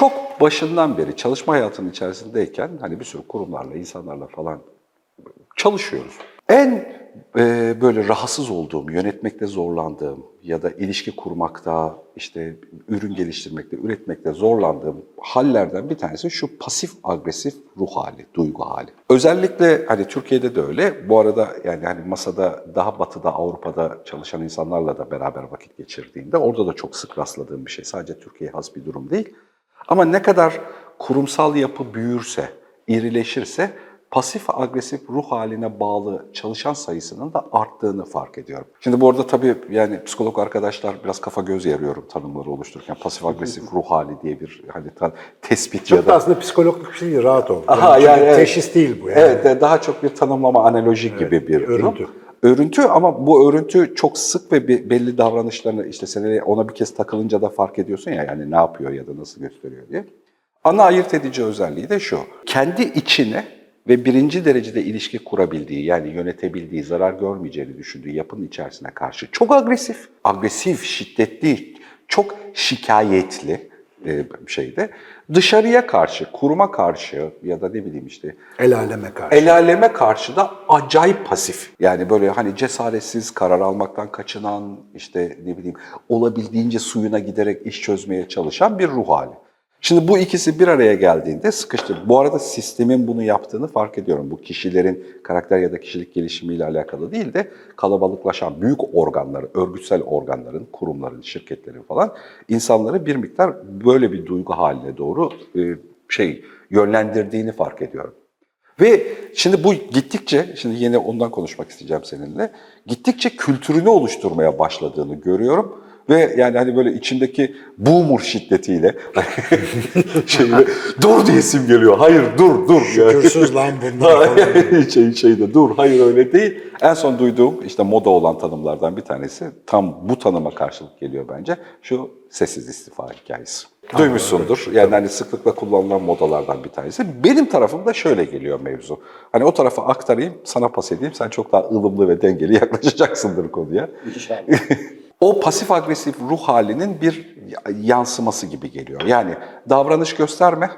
çok başından beri çalışma hayatının içerisindeyken hani bir sürü kurumlarla, insanlarla falan çalışıyoruz. En e, böyle rahatsız olduğum, yönetmekte zorlandığım ya da ilişki kurmakta, işte ürün geliştirmekte, üretmekte zorlandığım hallerden bir tanesi şu pasif agresif ruh hali, duygu hali. Özellikle hani Türkiye'de de öyle. Bu arada yani hani masada daha batıda, Avrupa'da çalışan insanlarla da beraber vakit geçirdiğimde orada da çok sık rastladığım bir şey. Sadece Türkiye'ye has bir durum değil. Ama ne kadar kurumsal yapı büyürse, irileşirse pasif agresif ruh haline bağlı çalışan sayısının da arttığını fark ediyorum. Şimdi bu arada tabii yani psikolog arkadaşlar biraz kafa göz yarıyorum tanımları oluştururken. Pasif agresif ruh hali diye bir hani tespit Çok ya da da aslında psikolojik bir şey rahat ol. Aha, çünkü yani evet. teşhis değil bu yani. Evet, daha çok bir tanımlama, analoji gibi bir durum. Örüntü. Ama bu örüntü çok sık ve be- belli davranışlarını işte seneye ona bir kez takılınca da fark ediyorsun ya yani ne yapıyor ya da nasıl gösteriyor diye. Ana ayırt edici özelliği de şu. Kendi içine ve birinci derecede ilişki kurabildiği yani yönetebildiği, zarar görmeyeceğini düşündüğü yapının içerisine karşı çok agresif, agresif, şiddetli, çok şikayetli e, şeyde dışarıya karşı, kuruma karşı ya da ne bileyim işte El aleme karşı. El aleme karşı da acayip pasif. Yani böyle hani cesaretsiz, karar almaktan kaçınan, işte ne bileyim olabildiğince suyuna giderek iş çözmeye çalışan bir ruh hali. Şimdi bu ikisi bir araya geldiğinde sıkıştır. Bu arada sistemin bunu yaptığını fark ediyorum. Bu kişilerin karakter ya da kişilik gelişimiyle alakalı değil de kalabalıklaşan büyük organları, örgütsel organların, kurumların, şirketlerin falan insanları bir miktar böyle bir duygu haline doğru e, şey yönlendirdiğini fark ediyorum. Ve şimdi bu gittikçe, şimdi yine ondan konuşmak isteyeceğim seninle, gittikçe kültürünü oluşturmaya başladığını görüyorum. Ve yani hani böyle içindeki boomer şiddetiyle şeyle, dur diyesim geliyor. Hayır dur dur. Şükürsüz lan bunlar şey, şeyde dur hayır öyle değil. En son duyduğum işte moda olan tanımlardan bir tanesi tam bu tanıma karşılık geliyor bence. Şu sessiz istifa hikayesi. Duymuşsundur. Yani hani sıklıkla kullanılan modalardan bir tanesi. Benim tarafımda şöyle geliyor mevzu. Hani o tarafa aktarayım, sana pas edeyim. Sen çok daha ılımlı ve dengeli yaklaşacaksındır konuya. O pasif agresif ruh halinin bir yansıması gibi geliyor. Yani davranış gösterme,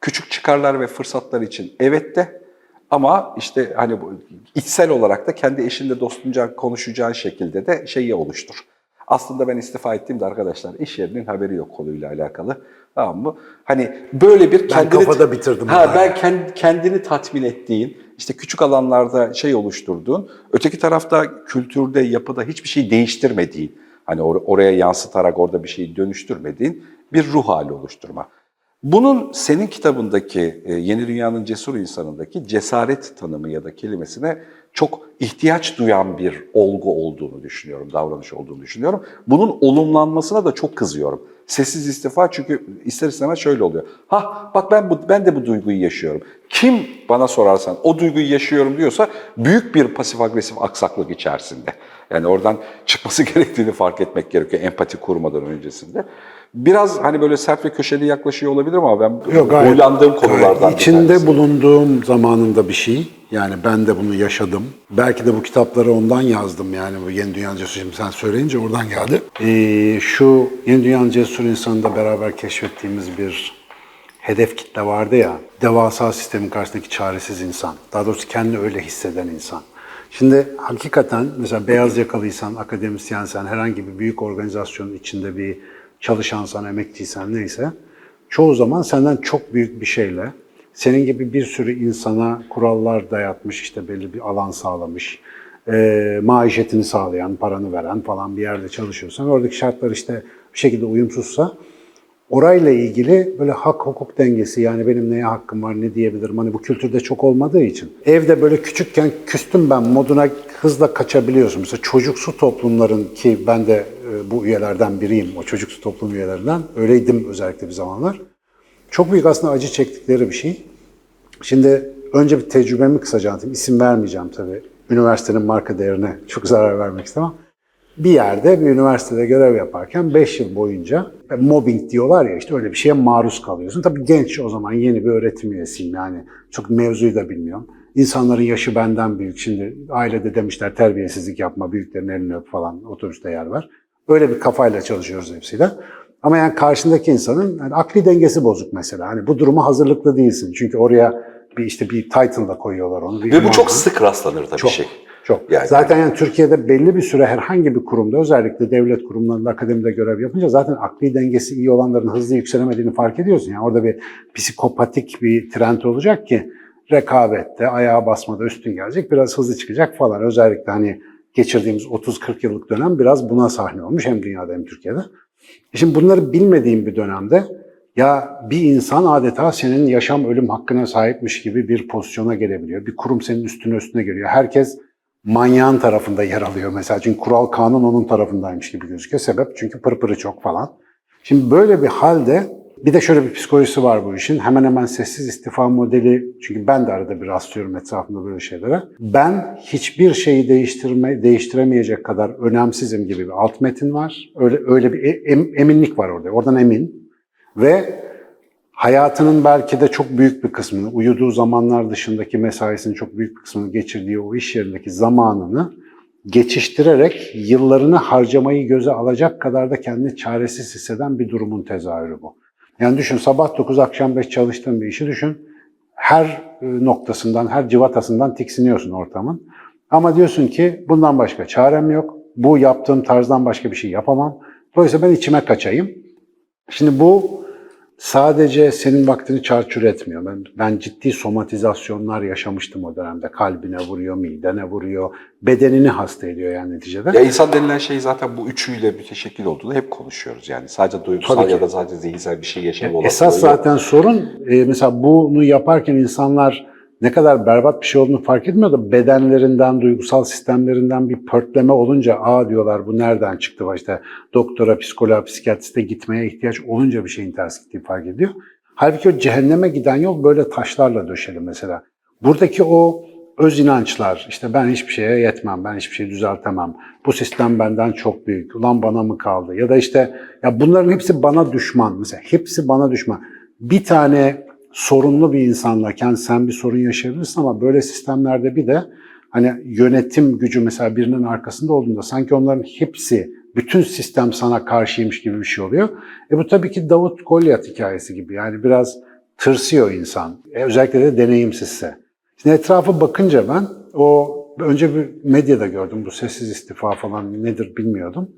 küçük çıkarlar ve fırsatlar için evet de ama işte hani içsel olarak da kendi eşinle dostunca konuşacağın şekilde de şeyi oluştur. Aslında ben istifa ettiğimde arkadaşlar iş yerinin haberi yok konuyla alakalı. Tamam mı? Hani böyle bir kendini... kafada bitirdim Ha, ben kend- kendini tatmin ettiğin, işte küçük alanlarda şey oluşturduğun, öteki tarafta kültürde, yapıda hiçbir şey değiştirmediğin, hani or- oraya yansıtarak orada bir şeyi dönüştürmediğin bir ruh hali oluşturma. Bunun senin kitabındaki e, Yeni Dünya'nın Cesur insanındaki cesaret tanımı ya da kelimesine çok ihtiyaç duyan bir olgu olduğunu düşünüyorum, davranış olduğunu düşünüyorum. Bunun olumlanmasına da çok kızıyorum. Sessiz istifa çünkü ister istemez şöyle oluyor. Ha bak ben bu ben de bu duyguyu yaşıyorum. Kim bana sorarsan o duyguyu yaşıyorum diyorsa büyük bir pasif agresif aksaklık içerisinde. Yani oradan çıkması gerektiğini fark etmek gerekiyor empati kurmadan öncesinde. Biraz hani böyle sert ve köşeli yaklaşıyor olabilir ama ben Yok, huylandığım konulardan içinde bulunduğum zamanında bir şey. Yani ben de bunu yaşadım. Belki de bu kitapları ondan yazdım yani bu Yeni Dünya Cesur. Sen söyleyince oradan geldi. Ee, şu Yeni Dünya Cesur insanında beraber keşfettiğimiz bir hedef kitle vardı ya. Devasa sistemin karşısındaki çaresiz insan. Daha doğrusu kendini öyle hisseden insan. Şimdi hakikaten mesela beyaz yakalıysan, akademisyensen, herhangi bir büyük organizasyonun içinde bir çalışansan, emekçiysen neyse çoğu zaman senden çok büyük bir şeyle senin gibi bir sürü insana kurallar dayatmış, işte belli bir alan sağlamış, e, maişetini sağlayan, paranı veren falan bir yerde çalışıyorsan, oradaki şartlar işte bir şekilde uyumsuzsa, orayla ilgili böyle hak hukuk dengesi yani benim neye hakkım var ne diyebilirim hani bu kültürde çok olmadığı için. Evde böyle küçükken küstüm ben moduna hızla kaçabiliyorsun. Mesela çocuksu toplumların ki ben de e, bu üyelerden biriyim o çocuksu toplum üyelerinden öyleydim özellikle bir zamanlar. Çok büyük aslında acı çektikleri bir şey. Şimdi önce bir tecrübemi kısaca anlatayım. İsim vermeyeceğim tabii. Üniversitenin marka değerine çok zarar vermek istemem. Bir yerde bir üniversitede görev yaparken 5 yıl boyunca mobbing diyorlar ya işte öyle bir şeye maruz kalıyorsun. Tabii genç o zaman yeni bir öğretim üyesiyim yani. Çok mevzuyu da bilmiyorum. İnsanların yaşı benden büyük. Şimdi ailede demişler terbiyesizlik yapma, büyüklerin elini öp falan otobüste yer var. Öyle bir kafayla çalışıyoruz hepsiyle. Ama yani karşındaki insanın yani akli dengesi bozuk mesela. Hani bu duruma hazırlıklı değilsin. Çünkü oraya bir işte bir title da koyuyorlar onu. Bir Ve bu çok sık rastlanır tabii Çok. şey. Çok. Yani- zaten yani Türkiye'de belli bir süre herhangi bir kurumda özellikle devlet kurumlarında akademide görev yapınca zaten akli dengesi iyi olanların hızlı yükselemediğini fark ediyorsun. Yani orada bir psikopatik bir trend olacak ki rekabette, ayağa basmada üstün gelecek, biraz hızlı çıkacak falan. Özellikle hani geçirdiğimiz 30-40 yıllık dönem biraz buna sahne olmuş hem dünyada hem Türkiye'de. Şimdi bunları bilmediğim bir dönemde ya bir insan adeta senin yaşam ölüm hakkına sahipmiş gibi bir pozisyona gelebiliyor. Bir kurum senin üstüne üstüne geliyor. Herkes manyağın tarafında yer alıyor mesela. Çünkü kural kanun onun tarafındaymış gibi gözüküyor. Sebep çünkü pırpırı çok falan. Şimdi böyle bir halde bir de şöyle bir psikolojisi var bu işin. Hemen hemen sessiz istifa modeli. Çünkü ben de arada bir rastlıyorum etrafımda böyle şeylere. Ben hiçbir şeyi değiştirme, değiştiremeyecek kadar önemsizim gibi bir alt metin var. Öyle öyle bir e- em- eminlik var orada. Oradan emin. Ve hayatının belki de çok büyük bir kısmını, uyuduğu zamanlar dışındaki mesaisinin çok büyük bir kısmını geçirdiği o iş yerindeki zamanını geçiştirerek yıllarını harcamayı göze alacak kadar da kendini çaresiz hisseden bir durumun tezahürü bu. Yani düşün sabah 9 akşam 5 çalıştığın bir işi düşün. Her e, noktasından, her civatasından tiksiniyorsun ortamın. Ama diyorsun ki bundan başka çarem yok. Bu yaptığım tarzdan başka bir şey yapamam. Dolayısıyla ben içime kaçayım. Şimdi bu sadece senin vaktini çarçur etmiyor. Ben, ben ciddi somatizasyonlar yaşamıştım o dönemde. Kalbine vuruyor, midene vuruyor, bedenini hasta ediyor yani neticede. Ya insan denilen şey zaten bu üçüyle müteşekkil olduğunu hep konuşuyoruz. Yani sadece duygusal ya da sadece zihinsel bir şey olasılığı Esas yok. zaten sorun e, mesela bunu yaparken insanlar ne kadar berbat bir şey olduğunu fark etmiyor da bedenlerinden, duygusal sistemlerinden bir pörtleme olunca aa diyorlar bu nereden çıktı işte doktora, psikoloğa, psikiyatriste gitmeye ihtiyaç olunca bir şeyin ters gittiği fark ediyor. Halbuki o cehenneme giden yol böyle taşlarla döşeli mesela. Buradaki o öz inançlar, işte ben hiçbir şeye yetmem, ben hiçbir şey düzeltemem, bu sistem benden çok büyük, ulan bana mı kaldı? Ya da işte ya bunların hepsi bana düşman mesela, hepsi bana düşman. Bir tane sorunlu bir insanla sen bir sorun yaşayabilirsin ama böyle sistemlerde bir de hani yönetim gücü mesela birinin arkasında olduğunda sanki onların hepsi, bütün sistem sana karşıymış gibi bir şey oluyor. E bu tabii ki Davut Golyat hikayesi gibi yani biraz tırsıyor insan. E özellikle de deneyimsizse. Şimdi etrafa bakınca ben o önce bir medyada gördüm bu sessiz istifa falan nedir bilmiyordum.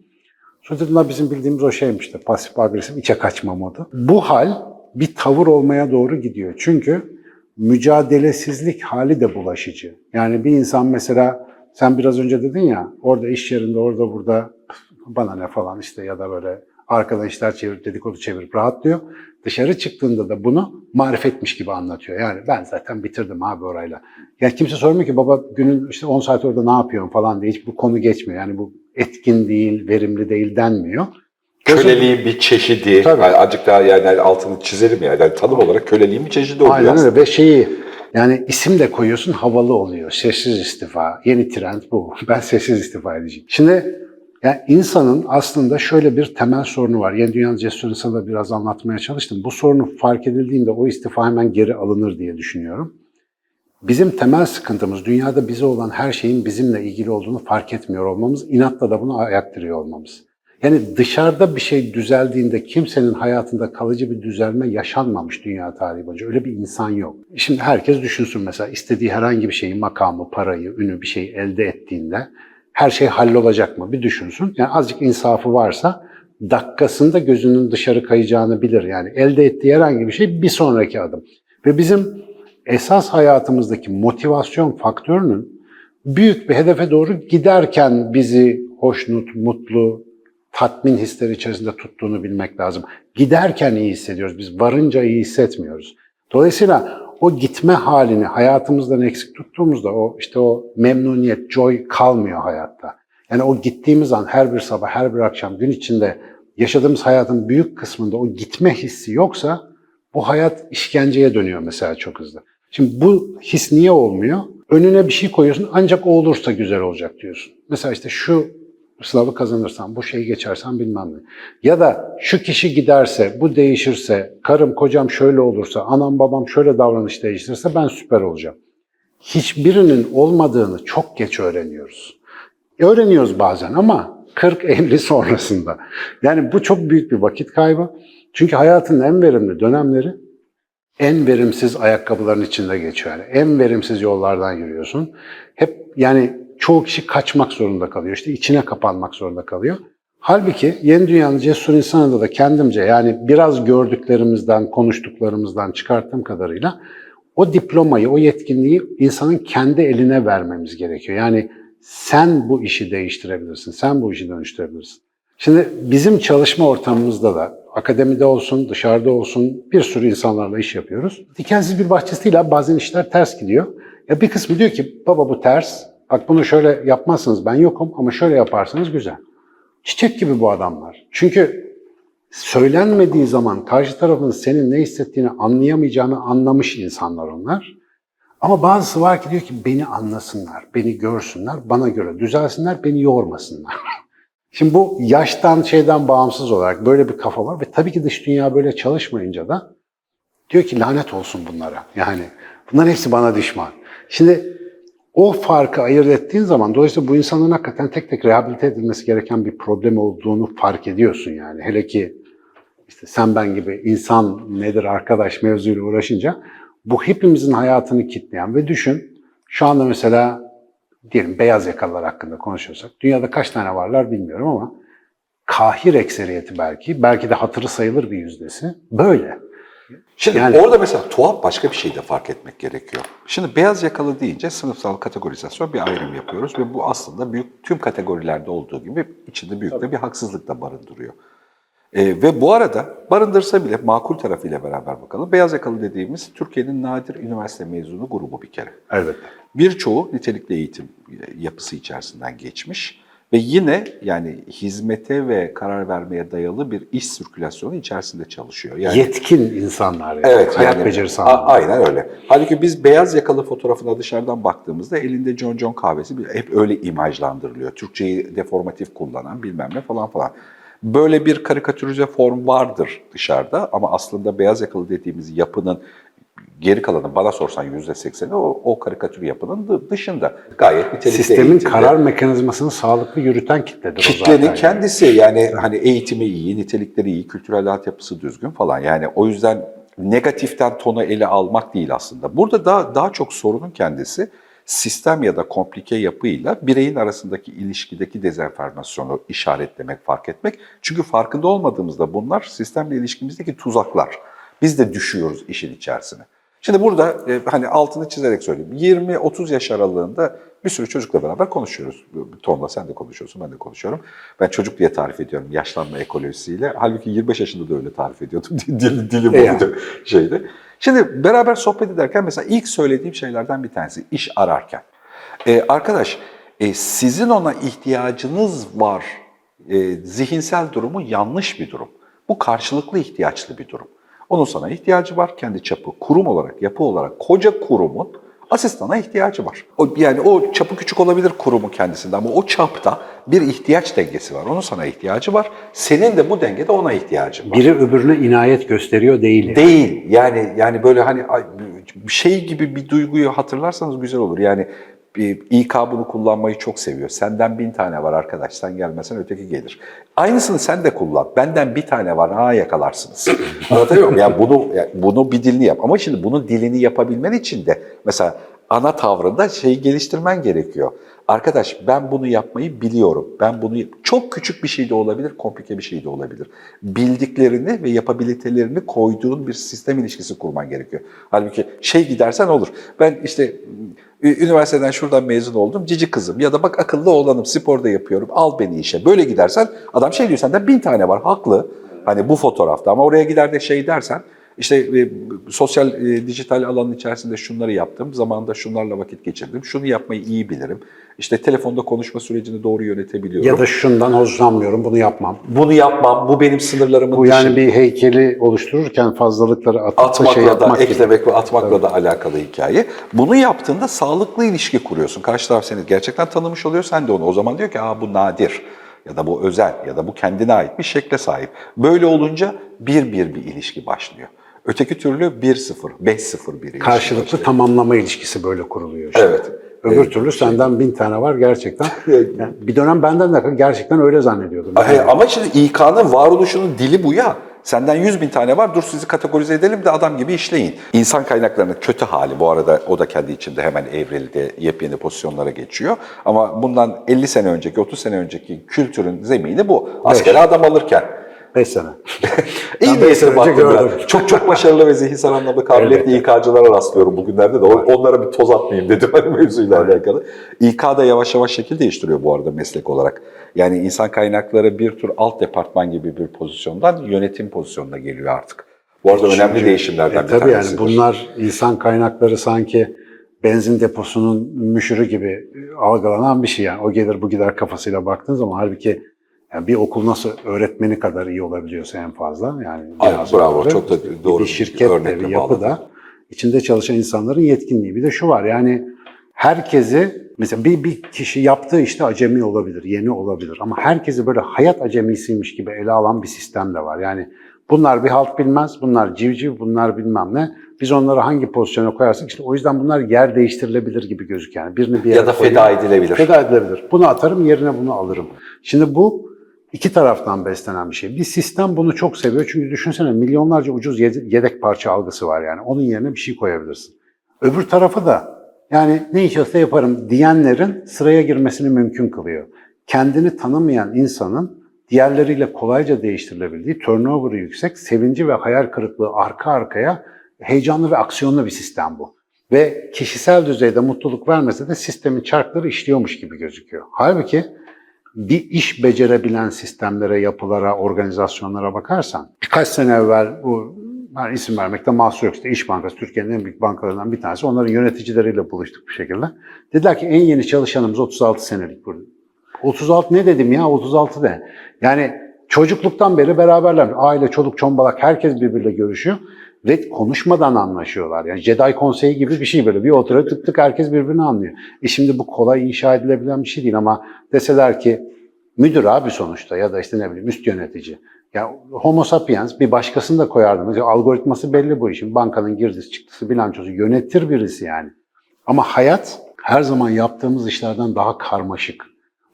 Sonra dedim "La bizim bildiğimiz o şeymiş de pasif agresif içe kaçma modu. Bu hal bir tavır olmaya doğru gidiyor. Çünkü mücadelesizlik hali de bulaşıcı. Yani bir insan mesela sen biraz önce dedin ya orada iş yerinde orada burada bana ne falan işte ya da böyle arkadan işler çevirip dedikodu çevirip rahatlıyor. Dışarı çıktığında da bunu marifetmiş gibi anlatıyor. Yani ben zaten bitirdim abi orayla. Yani kimse sormuyor ki baba günün işte 10 saat orada ne yapıyorsun falan diye hiç bu konu geçmiyor. Yani bu etkin değil, verimli değil denmiyor. Köleliğin bir çeşidi, Tabii. yani azıcık daha yani altını çizelim yani, yani tanım olarak köleliğin bir çeşidi oluyor Aynen aslında. öyle ve şeyi yani isim de koyuyorsun havalı oluyor. Sessiz istifa. Yeni trend bu. Ben sessiz istifa edeceğim. Şimdi yani insanın aslında şöyle bir temel sorunu var. Yeni Dünya Cesur'un da biraz anlatmaya çalıştım. Bu sorunu fark edildiğinde o istifa hemen geri alınır diye düşünüyorum. Bizim temel sıkıntımız dünyada bize olan her şeyin bizimle ilgili olduğunu fark etmiyor olmamız, inatla da bunu ayaktırıyor olmamız. Yani dışarıda bir şey düzeldiğinde kimsenin hayatında kalıcı bir düzelme yaşanmamış dünya tarihi boyunca. Öyle bir insan yok. Şimdi herkes düşünsün mesela istediği herhangi bir şeyi, makamı, parayı, ünü bir şey elde ettiğinde her şey hallolacak mı? Bir düşünsün. Yani azıcık insafı varsa dakikasında gözünün dışarı kayacağını bilir. Yani elde ettiği herhangi bir şey bir sonraki adım. Ve bizim esas hayatımızdaki motivasyon faktörünün büyük bir hedefe doğru giderken bizi hoşnut, mutlu, tatmin hisleri içerisinde tuttuğunu bilmek lazım. Giderken iyi hissediyoruz. Biz varınca iyi hissetmiyoruz. Dolayısıyla o gitme halini hayatımızdan eksik tuttuğumuzda o işte o memnuniyet, joy kalmıyor hayatta. Yani o gittiğimiz an her bir sabah, her bir akşam gün içinde yaşadığımız hayatın büyük kısmında o gitme hissi yoksa bu hayat işkenceye dönüyor mesela çok hızlı. Şimdi bu his niye olmuyor? Önüne bir şey koyuyorsun ancak o olursa güzel olacak diyorsun. Mesela işte şu sınavı kazanırsam, bu şeyi geçersem bilmem ne. Ya da şu kişi giderse, bu değişirse, karım kocam şöyle olursa, anam babam şöyle davranış değiştirirse ben süper olacağım. Hiçbirinin olmadığını çok geç öğreniyoruz. Öğreniyoruz bazen ama 40-50 sonrasında. Yani bu çok büyük bir vakit kaybı. Çünkü hayatın en verimli dönemleri en verimsiz ayakkabıların içinde geçiyor. Yani en verimsiz yollardan yürüyorsun. Hep yani çoğu kişi kaçmak zorunda kalıyor. İşte içine kapanmak zorunda kalıyor. Halbuki yeni dünyanın cesur insanında da kendimce yani biraz gördüklerimizden, konuştuklarımızdan çıkarttığım kadarıyla o diplomayı, o yetkinliği insanın kendi eline vermemiz gerekiyor. Yani sen bu işi değiştirebilirsin, sen bu işi dönüştürebilirsin. Şimdi bizim çalışma ortamımızda da akademide olsun, dışarıda olsun bir sürü insanlarla iş yapıyoruz. Dikensiz bir bahçesi değil abi bazen işler ters gidiyor. Ya bir kısmı diyor ki baba bu ters, bak bunu şöyle yapmazsınız ben yokum ama şöyle yaparsanız güzel. Çiçek gibi bu adamlar. Çünkü söylenmediği zaman karşı tarafın senin ne hissettiğini anlayamayacağını anlamış insanlar onlar. Ama bazısı var ki diyor ki beni anlasınlar, beni görsünler, bana göre düzelsinler, beni yormasınlar. Şimdi bu yaştan şeyden bağımsız olarak böyle bir kafa var ve tabii ki dış dünya böyle çalışmayınca da diyor ki lanet olsun bunlara. Yani bunların hepsi bana düşman. Şimdi o farkı ayırt ettiğin zaman dolayısıyla bu insanların hakikaten tek tek rehabilite edilmesi gereken bir problem olduğunu fark ediyorsun yani. Hele ki işte sen ben gibi insan nedir arkadaş mevzuyla uğraşınca bu hepimizin hayatını kitleyen ve düşün şu anda mesela diyelim beyaz yakalılar hakkında konuşuyorsak dünyada kaç tane varlar bilmiyorum ama kahir ekseriyeti belki, belki de hatırı sayılır bir yüzdesi böyle. Şimdi Yani- orada mesela tuhaf başka bir şey de fark etmek gerekiyor. Şimdi beyaz yakalı deyince sınıfsal kategorizasyon bir ayrım yapıyoruz ve bu aslında büyük tüm kategorilerde olduğu gibi içinde büyük de bir haksızlık da barındırıyor. Ee, ve bu arada barındırsa bile makul tarafıyla beraber bakalım. Beyaz yakalı dediğimiz Türkiye'nin nadir üniversite mezunu grubu bir kere. Elbette. Birçoğu nitelikli eğitim yapısı içerisinden geçmiş ve yine yani hizmete ve karar vermeye dayalı bir iş sirkülasyonu içerisinde çalışıyor. Yani Yetkin insanlar yani. Evet, Hayat yani, becerisi anlamında. Aynen öyle. Halbuki biz beyaz yakalı fotoğrafına dışarıdan baktığımızda elinde John John kahvesi hep öyle imajlandırılıyor. Türkçeyi deformatif kullanan bilmem ne falan falan. Böyle bir karikatürize form vardır dışarıda ama aslında beyaz yakalı dediğimiz yapının geri kalanı bana sorsan yüzde sekseni o, o karikatür yapının dı- dışında. Gayet nitelikli Sistemin eğitimli. karar mekanizmasını sağlıklı yürüten kitledir o Kitlenin zaten. kendisi yani hani eğitimi iyi, nitelikleri iyi, kültürel altyapısı düzgün falan. Yani o yüzden negatiften tonu ele almak değil aslında. Burada daha, daha çok sorunun kendisi sistem ya da komplike yapıyla bireyin arasındaki ilişkideki dezenformasyonu işaretlemek, fark etmek. Çünkü farkında olmadığımızda bunlar sistemle ilişkimizdeki tuzaklar. Biz de düşüyoruz işin içerisine. Şimdi burada e, hani altını çizerek söyleyeyim. 20-30 yaş aralığında bir sürü çocukla beraber konuşuyoruz. Tonla sen de konuşuyorsun, ben de konuşuyorum. Ben çocuk diye tarif ediyorum yaşlanma ekolojisiyle. Halbuki 25 yaşında da öyle tarif ediyordum. Dil, dilim E yani. oldu şeydi. Şimdi beraber sohbet ederken mesela ilk söylediğim şeylerden bir tanesi iş ararken. E, arkadaş e, sizin ona ihtiyacınız var. E, zihinsel durumu yanlış bir durum. Bu karşılıklı ihtiyaçlı bir durum. Onun sana ihtiyacı var. Kendi çapı, kurum olarak, yapı olarak koca kurumun asistana ihtiyacı var. O, yani o çapı küçük olabilir kurumun kendisinde ama o çapta bir ihtiyaç dengesi var. Onun sana ihtiyacı var. Senin de bu dengede ona ihtiyacın var. Biri öbürüne inayet gösteriyor değil. Değil. Yani yani böyle hani şey gibi bir duyguyu hatırlarsanız güzel olur. Yani İK bunu kullanmayı çok seviyor. Senden bin tane var arkadaş, sen gelmesen öteki gelir. Aynısını sen de kullan. Benden bir tane var, ha yakalarsınız. Anlatabiliyor muyum? Yani bunu, yani bunu bir dilini yap. Ama şimdi bunun dilini yapabilmen için de mesela ana tavrında şeyi geliştirmen gerekiyor. Arkadaş ben bunu yapmayı biliyorum. Ben bunu çok küçük bir şey de olabilir, komplike bir şey de olabilir. Bildiklerini ve yapabilitelerini koyduğun bir sistem ilişkisi kurman gerekiyor. Halbuki şey gidersen olur. Ben işte üniversiteden şuradan mezun oldum, cici kızım ya da bak akıllı oğlanım, sporda yapıyorum, al beni işe. Böyle gidersen adam şey diyor senden bin tane var, haklı. Hani bu fotoğrafta ama oraya gider de şey dersen işte e, sosyal e, dijital alanın içerisinde şunları yaptım, zamanında şunlarla vakit geçirdim, şunu yapmayı iyi bilirim. İşte telefonda konuşma sürecini doğru yönetebiliyorum. Ya da şundan hoşlanmıyorum, bunu yapmam. bunu yapmam, bu benim sınırlarımın Bu yani dışı. bir heykeli oluştururken fazlalıkları atıp da atmakla şey da, yapmak gibi. eklemek ve atmakla da alakalı hikaye. Bunu yaptığında sağlıklı ilişki kuruyorsun. Karşı taraf seni gerçekten tanımış oluyor, sen de onu. O zaman diyor ki, aa bu nadir ya da bu özel ya da bu kendine ait bir şekle sahip. Böyle olunca bir bir bir ilişki başlıyor. Öteki türlü 1-0, 5-0 bir ilişki Karşılıklı başlıyor. tamamlama ilişkisi böyle kuruluyor işte. Evet. Öbür türlü senden bin tane var gerçekten. Yani bir dönem benden de gerçekten öyle zannediyordum. Ay, Ama şimdi İK'nın varoluşunun dili bu ya. Senden 100 bin tane var, dur sizi kategorize edelim de adam gibi işleyin. İnsan kaynaklarının kötü hali, bu arada o da kendi içinde hemen evrildi, yepyeni pozisyonlara geçiyor. Ama bundan 50 sene önceki, 30 sene önceki kültürün zemini bu. Askere adam alırken. 5 sene. İyi bir beş sene eser önce baktım. Çok çok başarılı ve zihinsel anlamda kabiliyetli İK'cılara rastlıyorum bugünlerde de. Onlara bir toz atmayayım dedim hani mevzuyla alakalı. İK da yavaş yavaş şekil değiştiriyor bu arada meslek olarak. Yani insan kaynakları bir tür alt departman gibi bir pozisyondan yönetim pozisyonuna geliyor artık. Bu arada önemli Çünkü- değişimlerden E, bir tabii tanesidir. yani bunlar insan kaynakları sanki benzin deposunun müşürü gibi algılanan bir şey yani. O gelir bu gider kafasıyla baktığın zaman halbuki yani bir okul nasıl öğretmeni kadar iyi olabiliyorsa en fazla yani biraz bravo. öyle. Çok da doğru bir şirket de bir yapı da içinde çalışan insanların yetkinliği. Bir de şu var yani herkesi mesela bir, bir kişi yaptığı işte acemi olabilir, yeni olabilir ama herkesi böyle hayat acemisiymiş gibi ele alan bir sistem de var. Yani bunlar bir halt bilmez, bunlar civciv, bunlar bilmem ne. Biz onları hangi pozisyona koyarsak işte o yüzden bunlar yer değiştirilebilir gibi gözüküyor. Yani birini bir yere Ya da koyayım, feda edilebilir. Feda edilebilir. Bunu atarım yerine bunu alırım. Şimdi bu iki taraftan beslenen bir şey. Bir sistem bunu çok seviyor çünkü düşünsene milyonlarca ucuz yede- yedek parça algısı var yani. Onun yerine bir şey koyabilirsin. Öbür tarafı da yani ne iş olsa yaparım diyenlerin sıraya girmesini mümkün kılıyor. Kendini tanımayan insanın diğerleriyle kolayca değiştirilebildiği, turnover'ı yüksek, sevinci ve hayal kırıklığı arka arkaya heyecanlı ve aksiyonlu bir sistem bu. Ve kişisel düzeyde mutluluk vermese de sistemin çarkları işliyormuş gibi gözüküyor. Halbuki bir iş becerebilen sistemlere, yapılara, organizasyonlara bakarsan birkaç sene evvel bu ben isim vermekte mahsur yok. İşte İş Bankası Türkiye'nin en büyük bankalarından bir tanesi. Onların yöneticileriyle buluştuk bir şekilde. Dediler ki en yeni çalışanımız 36 senelik burada. 36 ne dedim ya 36 de. Yani çocukluktan beri beraberler. Aile, çoluk, çombalak herkes birbiriyle görüşüyor. Ve konuşmadan anlaşıyorlar. Yani Jedi konseyi gibi bir şey böyle. Bir oturuyor tık tık herkes birbirini anlıyor. E şimdi bu kolay inşa edilebilen bir şey değil ama deseler ki müdür abi sonuçta ya da işte ne bileyim üst yönetici. Ya homo sapiens bir başkasını da koyardı. Mesela algoritması belli bu işin. Bankanın girdisi çıktısı bilançosu yönetir birisi yani. Ama hayat her zaman yaptığımız işlerden daha karmaşık.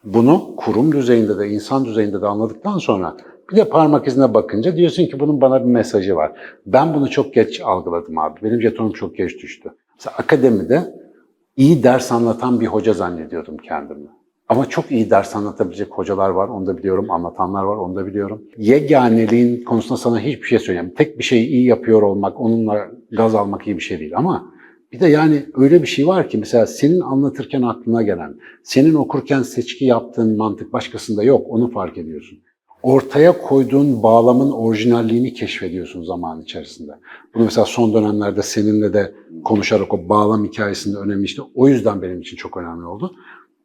Bunu kurum düzeyinde de insan düzeyinde de anladıktan sonra bir de parmak izine bakınca diyorsun ki bunun bana bir mesajı var. Ben bunu çok geç algıladım abi. Benim jetonum çok geç düştü. Mesela akademide iyi ders anlatan bir hoca zannediyordum kendimi. Ama çok iyi ders anlatabilecek hocalar var, onu da biliyorum. Anlatanlar var, onu da biliyorum. Yeganeliğin konusunda sana hiçbir şey söyleyeyim. Tek bir şeyi iyi yapıyor olmak, onunla gaz almak iyi bir şey değil. Ama bir de yani öyle bir şey var ki mesela senin anlatırken aklına gelen, senin okurken seçki yaptığın mantık başkasında yok, onu fark ediyorsun. Ortaya koyduğun bağlamın orijinalliğini keşfediyorsun zaman içerisinde. Bunu mesela son dönemlerde seninle de konuşarak o bağlam hikayesinde önemli işte. O yüzden benim için çok önemli oldu.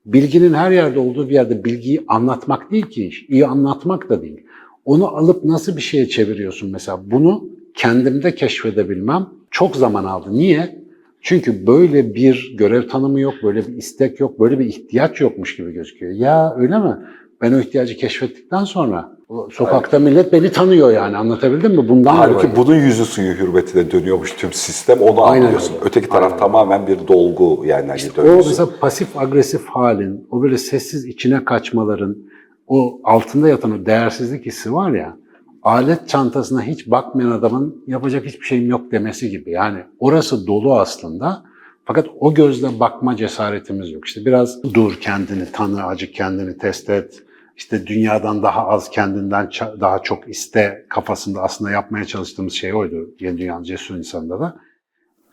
Bilginin her yerde olduğu bir yerde bilgiyi anlatmak değil ki iş. İyi anlatmak da değil. Onu alıp nasıl bir şeye çeviriyorsun mesela? Bunu kendimde keşfedebilmem çok zaman aldı. Niye? Çünkü böyle bir görev tanımı yok, böyle bir istek yok, böyle bir ihtiyaç yokmuş gibi gözüküyor. Ya öyle mi? Ben o ihtiyacı keşfettikten sonra o sokakta millet beni tanıyor yani anlatabildim mi? Bundan Halbuki dolayı. bunun yüzü suyu hürmetine dönüyormuş tüm sistem onu Aynen anlıyorsun. öyle. Öteki taraf Aynen. tamamen bir dolgu yani hani O döngüsü. mesela pasif agresif halin, o böyle sessiz içine kaçmaların, o altında yatan o değersizlik hissi var ya, alet çantasına hiç bakmayan adamın yapacak hiçbir şeyim yok demesi gibi. Yani orası dolu aslında. Fakat o gözle bakma cesaretimiz yok. İşte biraz dur kendini tanı, acık kendini test et. İşte dünyadan daha az kendinden daha çok iste kafasında aslında yapmaya çalıştığımız şey oydu. Yeni Dünya'nın cesur insanında da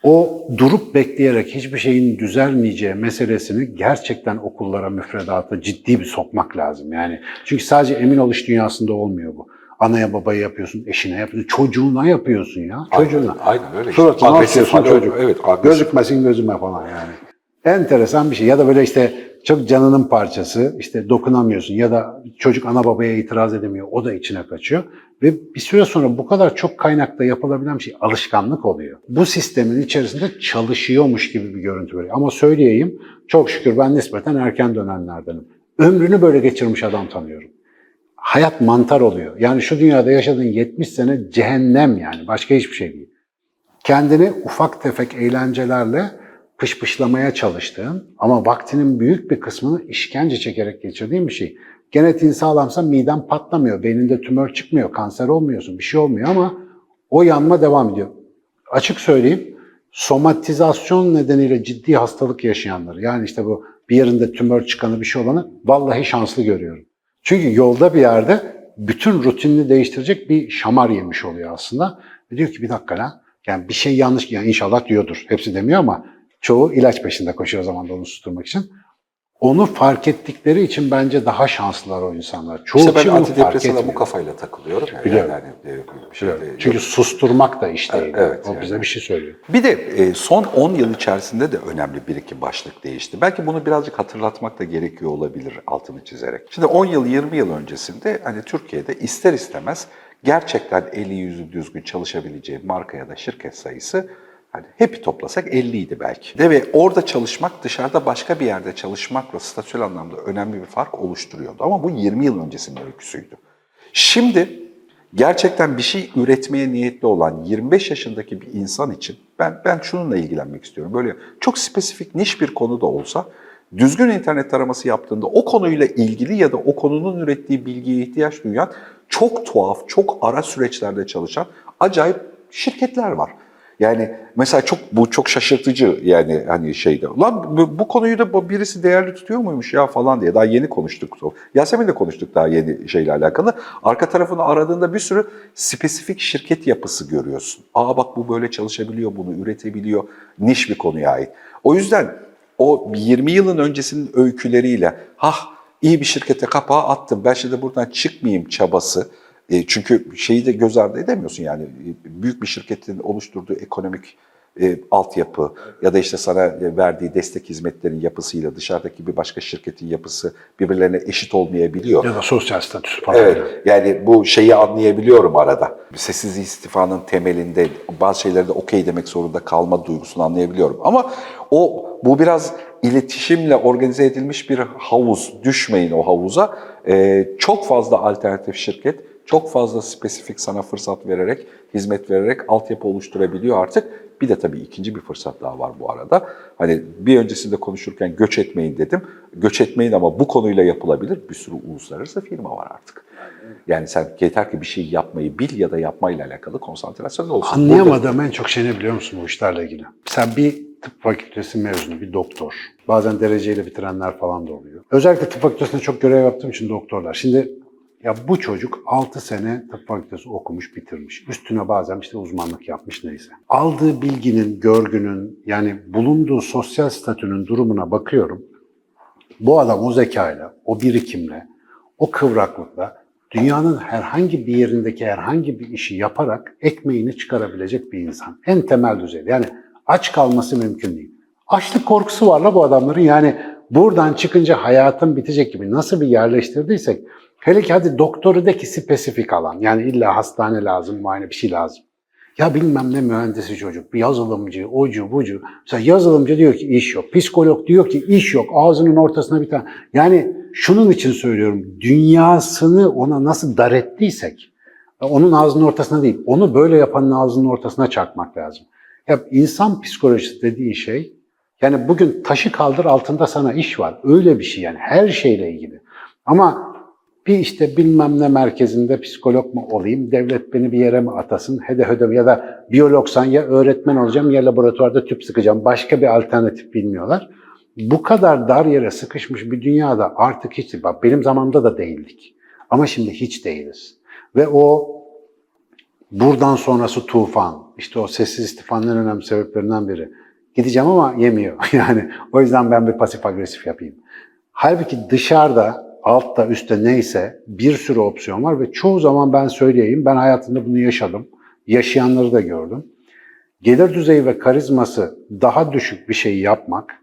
o durup bekleyerek hiçbir şeyin düzelmeyeceği meselesini gerçekten okullara, müfredata ciddi bir sokmak lazım. Yani çünkü sadece emin ol iş dünyasında olmuyor bu. Anaya babaya yapıyorsun, eşine yapıyorsun, çocuğuna yapıyorsun ya. Çocuğuna. Aynen öyle. işte. Suratına Agresif atıyorsun çocuk. Evet, agresif. Gözükmesin gözüme falan yani. Enteresan bir şey. Ya da böyle işte çok canının parçası, işte dokunamıyorsun ya da çocuk ana babaya itiraz edemiyor, o da içine kaçıyor. Ve bir süre sonra bu kadar çok kaynakta yapılabilen bir şey alışkanlık oluyor. Bu sistemin içerisinde çalışıyormuş gibi bir görüntü veriyor. Ama söyleyeyim, çok şükür ben nispeten erken dönenlerdenim. Ömrünü böyle geçirmiş adam tanıyorum. Hayat mantar oluyor. Yani şu dünyada yaşadığın 70 sene cehennem yani. Başka hiçbir şey değil kendini ufak tefek eğlencelerle pışpışlamaya çalıştığın ama vaktinin büyük bir kısmını işkence çekerek geçirdiğin bir şey. Genetiğin sağlamsa miden patlamıyor, beyninde tümör çıkmıyor, kanser olmuyorsun, bir şey olmuyor ama o yanma devam ediyor. Açık söyleyeyim, somatizasyon nedeniyle ciddi hastalık yaşayanları, yani işte bu bir yerinde tümör çıkanı bir şey olanı vallahi şanslı görüyorum. Çünkü yolda bir yerde bütün rutinini değiştirecek bir şamar yemiş oluyor aslında. Ve diyor ki bir dakika lan, yani bir şey yanlış, yani inşallah diyordur, hepsi demiyor ama çoğu ilaç peşinde koşuyor o zaman da onu susturmak için. Onu fark ettikleri için bence daha şanslılar o insanlar. Çoğu İşte ben antidepresana bu kafayla takılıyorum. Yani Biliyorum. Yani, e, şey Çünkü susturmak da iş değil. Evet, o yani. bize bir şey söylüyor. Bir de e, son 10 yıl içerisinde de önemli bir iki başlık değişti. Belki bunu birazcık hatırlatmak da gerekiyor olabilir altını çizerek. Şimdi 10 yıl 20 yıl öncesinde hani Türkiye'de ister istemez gerçekten eli yüzü düzgün çalışabileceği marka ya da şirket sayısı hani hepi toplasak 50 idi belki. De ve orada çalışmak dışarıda başka bir yerde çalışmakla statüel anlamda önemli bir fark oluşturuyordu. Ama bu 20 yıl öncesinin öyküsüydü. Şimdi gerçekten bir şey üretmeye niyetli olan 25 yaşındaki bir insan için ben ben şununla ilgilenmek istiyorum. Böyle çok spesifik niş bir konu da olsa düzgün internet taraması yaptığında o konuyla ilgili ya da o konunun ürettiği bilgiye ihtiyaç duyan çok tuhaf, çok ara süreçlerde çalışan acayip şirketler var. Yani mesela çok bu çok şaşırtıcı yani hani şeyde. Lan bu, bu konuyu da birisi değerli tutuyor muymuş ya falan diye daha yeni konuştuk. Yasemin'le konuştuk daha yeni şeyle alakalı. Arka tarafını aradığında bir sürü spesifik şirket yapısı görüyorsun. Aa bak bu böyle çalışabiliyor, bunu üretebiliyor. Niş bir konuya ait. O yüzden o 20 yılın öncesinin öyküleriyle hah iyi bir şirkete kapağı attım ben şimdi buradan çıkmayayım çabası e, çünkü şeyi de göz ardı edemiyorsun yani e, büyük bir şirketin oluşturduğu ekonomik e, altyapı ya da işte sana e, verdiği destek hizmetlerin yapısıyla dışarıdaki bir başka şirketin yapısı birbirlerine eşit olmayabiliyor. Ya da sosyal statüsü falan. Evet, yani bu şeyi anlayabiliyorum arada. Sessiz istifanın temelinde bazı şeylerde okey demek zorunda kalma duygusunu anlayabiliyorum. Ama o bu biraz iletişimle organize edilmiş bir havuz. Düşmeyin o havuza. Ee, çok fazla alternatif şirket, çok fazla spesifik sana fırsat vererek, hizmet vererek altyapı oluşturabiliyor artık. Bir de tabii ikinci bir fırsat daha var bu arada. Hani bir öncesinde konuşurken göç etmeyin dedim. Göç etmeyin ama bu konuyla yapılabilir. Bir sürü uluslararası firma var artık. Yani sen yeter ki bir şey yapmayı bil ya da yapmayla alakalı konsantrasyon olsun. Anlayamadığım en çok şey ne biliyor musun bu işlerle ilgili? Sen bir tıp fakültesi mezunu, bir doktor. Bazen dereceyle bitirenler falan da oluyor. Özellikle tıp fakültesinde çok görev yaptığım için doktorlar. Şimdi ya bu çocuk 6 sene tıp fakültesi okumuş, bitirmiş. Üstüne bazen işte uzmanlık yapmış neyse. Aldığı bilginin, görgünün, yani bulunduğu sosyal statünün durumuna bakıyorum. Bu adam o zekayla, o birikimle, o kıvraklıkla dünyanın herhangi bir yerindeki herhangi bir işi yaparak ekmeğini çıkarabilecek bir insan. En temel düzeyde. Yani aç kalması mümkün değil. Açlık korkusu var la bu adamların. Yani buradan çıkınca hayatın bitecek gibi nasıl bir yerleştirdiysek hele ki hadi doktoru de ki spesifik alan. Yani illa hastane lazım, muayene bir şey lazım. Ya bilmem ne mühendisi çocuk, bir yazılımcı, ocu, bucu. Mesela yazılımcı diyor ki iş yok. Psikolog diyor ki iş yok. Ağzının ortasına bir tane. Yani şunun için söylüyorum. Dünyasını ona nasıl dar ettiysek, onun ağzının ortasına değil, onu böyle yapanın ağzının ortasına çarpmak lazım. Ya insan psikolojisi dediği şey, yani bugün taşı kaldır altında sana iş var. Öyle bir şey yani her şeyle ilgili. Ama bir işte bilmem ne merkezinde psikolog mu olayım, devlet beni bir yere mi atasın, hede hede ya da biyologsan ya öğretmen olacağım ya laboratuvarda tüp sıkacağım. Başka bir alternatif bilmiyorlar. Bu kadar dar yere sıkışmış bir dünyada artık hiç, bak benim zamanımda da değildik. Ama şimdi hiç değiliz. Ve o buradan sonrası tufan, işte o sessiz istifanın en önemli sebeplerinden biri. Gideceğim ama yemiyor. Yani o yüzden ben bir pasif agresif yapayım. Halbuki dışarıda altta üstte neyse bir sürü opsiyon var ve çoğu zaman ben söyleyeyim ben hayatımda bunu yaşadım. Yaşayanları da gördüm. Gelir düzeyi ve karizması daha düşük bir şey yapmak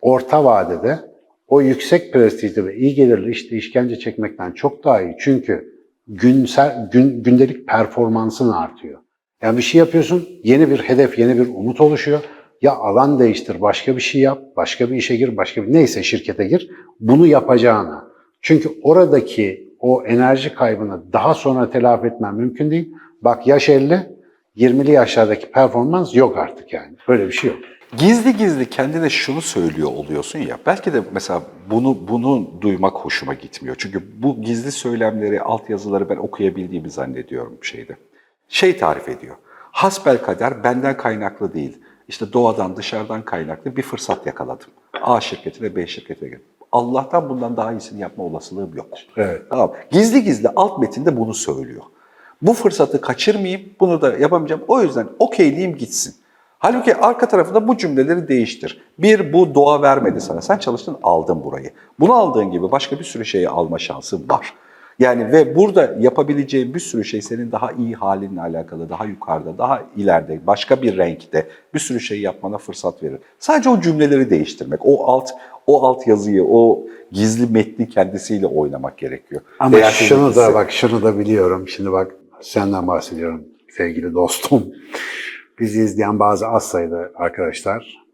orta vadede o yüksek prestijli ve iyi gelirli işte işkence çekmekten çok daha iyi. Çünkü günsel, gün, gündelik performansın artıyor. Yani bir şey yapıyorsun, yeni bir hedef, yeni bir umut oluşuyor. Ya alan değiştir, başka bir şey yap, başka bir işe gir, başka bir neyse şirkete gir. Bunu yapacağına. Çünkü oradaki o enerji kaybını daha sonra telafi etmen mümkün değil. Bak yaş 50, 20'li yaşlardaki performans yok artık yani. Böyle bir şey yok. gizli gizli kendine şunu söylüyor oluyorsun ya. Belki de mesela bunu bunu duymak hoşuma gitmiyor. Çünkü bu gizli söylemleri, altyazıları ben okuyabildiğimi zannediyorum şeyde. Şey tarif ediyor. Hasbel kader benden kaynaklı değil. İşte doğadan, dışarıdan kaynaklı bir fırsat yakaladım. A şirketine, B şirketine girdim. Allah'tan bundan daha iyisini yapma olasılığım yok. Evet. Tamam. Gizli gizli alt metinde bunu söylüyor. Bu fırsatı kaçırmayayım, bunu da yapamayacağım. O yüzden okeyleyeyim gitsin. Halbuki arka tarafında bu cümleleri değiştir. Bir, bu doğa vermedi sana. Sen çalıştın, aldın burayı. Bunu aldığın gibi başka bir sürü şeyi alma şansın var. Yani ve burada yapabileceğin bir sürü şey senin daha iyi halinle alakalı, daha yukarıda, daha ileride, başka bir renkte bir sürü şey yapmana fırsat verir. Sadece o cümleleri değiştirmek, o alt o alt yazıyı, o gizli metni kendisiyle oynamak gerekiyor. Ama Değer şunu da bak şunu da biliyorum. Şimdi bak senden bahsediyorum sevgili dostum. Bizi izleyen bazı az sayıda arkadaşlar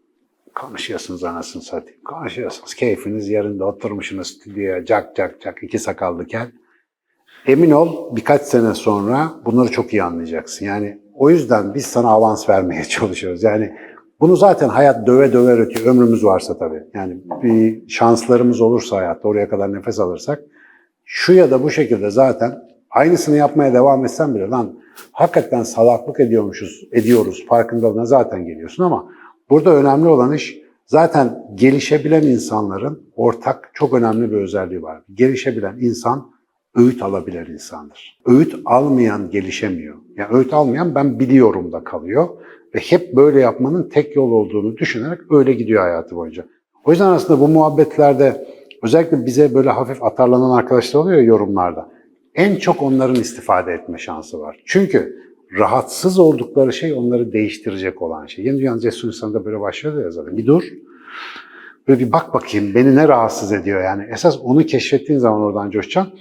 konuşuyorsunuz anasını satayım. Konuşuyorsunuz. Keyfiniz yerinde oturmuşsunuz stüdyoya cak cak cak iki sakallı kel. Emin ol birkaç sene sonra bunları çok iyi anlayacaksın. Yani o yüzden biz sana avans vermeye çalışıyoruz. Yani bunu zaten hayat döve döve ötüyor. Ömrümüz varsa tabii. Yani bir şanslarımız olursa hayatta oraya kadar nefes alırsak şu ya da bu şekilde zaten aynısını yapmaya devam etsen bile lan hakikaten salaklık ediyormuşuz, ediyoruz farkındalığına zaten geliyorsun ama burada önemli olan iş zaten gelişebilen insanların ortak çok önemli bir özelliği var. Gelişebilen insan öğüt alabilen insandır. Öğüt almayan gelişemiyor. Yani öğüt almayan ben biliyorum da kalıyor ve hep böyle yapmanın tek yol olduğunu düşünerek öyle gidiyor hayatı boyunca. O yüzden aslında bu muhabbetlerde özellikle bize böyle hafif atarlanan arkadaşlar oluyor yorumlarda. En çok onların istifade etme şansı var. Çünkü rahatsız oldukları şey onları değiştirecek olan şey. Yeni Dünya Cesur İnsanı'nda böyle başlıyor ya zaten. Bir dur, böyle bir bak bakayım beni ne rahatsız ediyor yani. Esas onu keşfettiğin zaman oradan coşacaksın.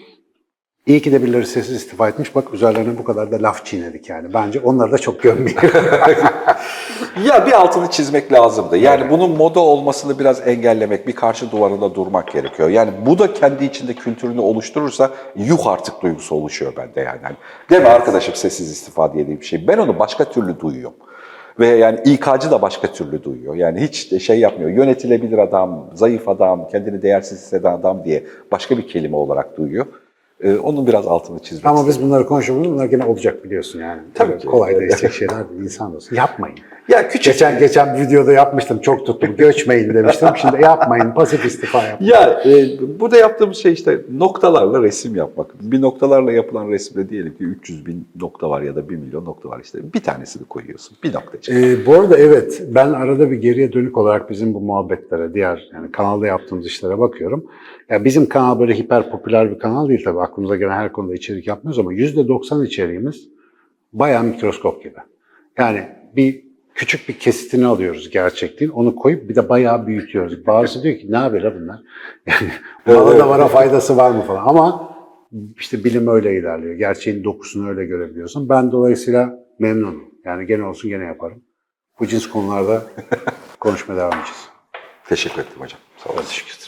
İyi ki de birileri sessiz istifa etmiş. Bak üzerlerine bu kadar da laf çiğnedik yani. Bence onları da çok gömmeyelim. Ya bir altını çizmek lazımdı. Yani bunun moda olmasını biraz engellemek, bir karşı duvarında durmak gerekiyor. Yani bu da kendi içinde kültürünü oluşturursa yuh artık duygusu oluşuyor bende yani. Hani, değil mi arkadaşım sessiz istifa diye bir şey. Ben onu başka türlü duyuyorum. Ve yani İK'cı da başka türlü duyuyor. Yani hiç şey yapmıyor. Yönetilebilir adam, zayıf adam, kendini değersiz hisseden adam diye başka bir kelime olarak duyuyor. Ee, onun biraz altını çizmek Ama biz istedim. bunları konuşuyoruz. Bunlar gene olacak biliyorsun yani. Tabii ki. Kolay Evet. değişecek şeyler değil. İnsan olsun. Yapmayın. Ya küçük Geçen geçen bir videoda yapmıştım. Çok tuttum. Göçmeyin demiştim. Şimdi yapmayın. Pasif istifa yapın. Ya e, burada yaptığımız şey işte noktalarla resim yapmak. Bir noktalarla yapılan resimde diyelim ki 300 bin nokta var ya da 1 milyon nokta var işte. Bir tanesini koyuyorsun. Bir nokta çıkıyor. Ee, bu arada evet ben arada bir geriye dönük olarak bizim bu muhabbetlere, diğer yani kanalda yaptığımız işlere bakıyorum. Ya bizim kanal böyle hiper popüler bir kanal değil tabii aklımıza gelen her konuda içerik yapmıyoruz ama %90 içeriğimiz bayağı mikroskop gibi. Yani bir küçük bir kesitini alıyoruz gerçekliğin, onu koyup bir de bayağı büyütüyoruz. Bazısı diyor ki ne yapıyor la bunlar? Yani bana da bana faydası var mı falan ama işte bilim öyle ilerliyor. Gerçeğin dokusunu öyle görebiliyorsun. Ben dolayısıyla memnunum. Yani gene olsun gene yaparım. Bu cins konularda konuşmaya devam edeceğiz. Teşekkür ettim hocam. Sağ olun. Teşekkür.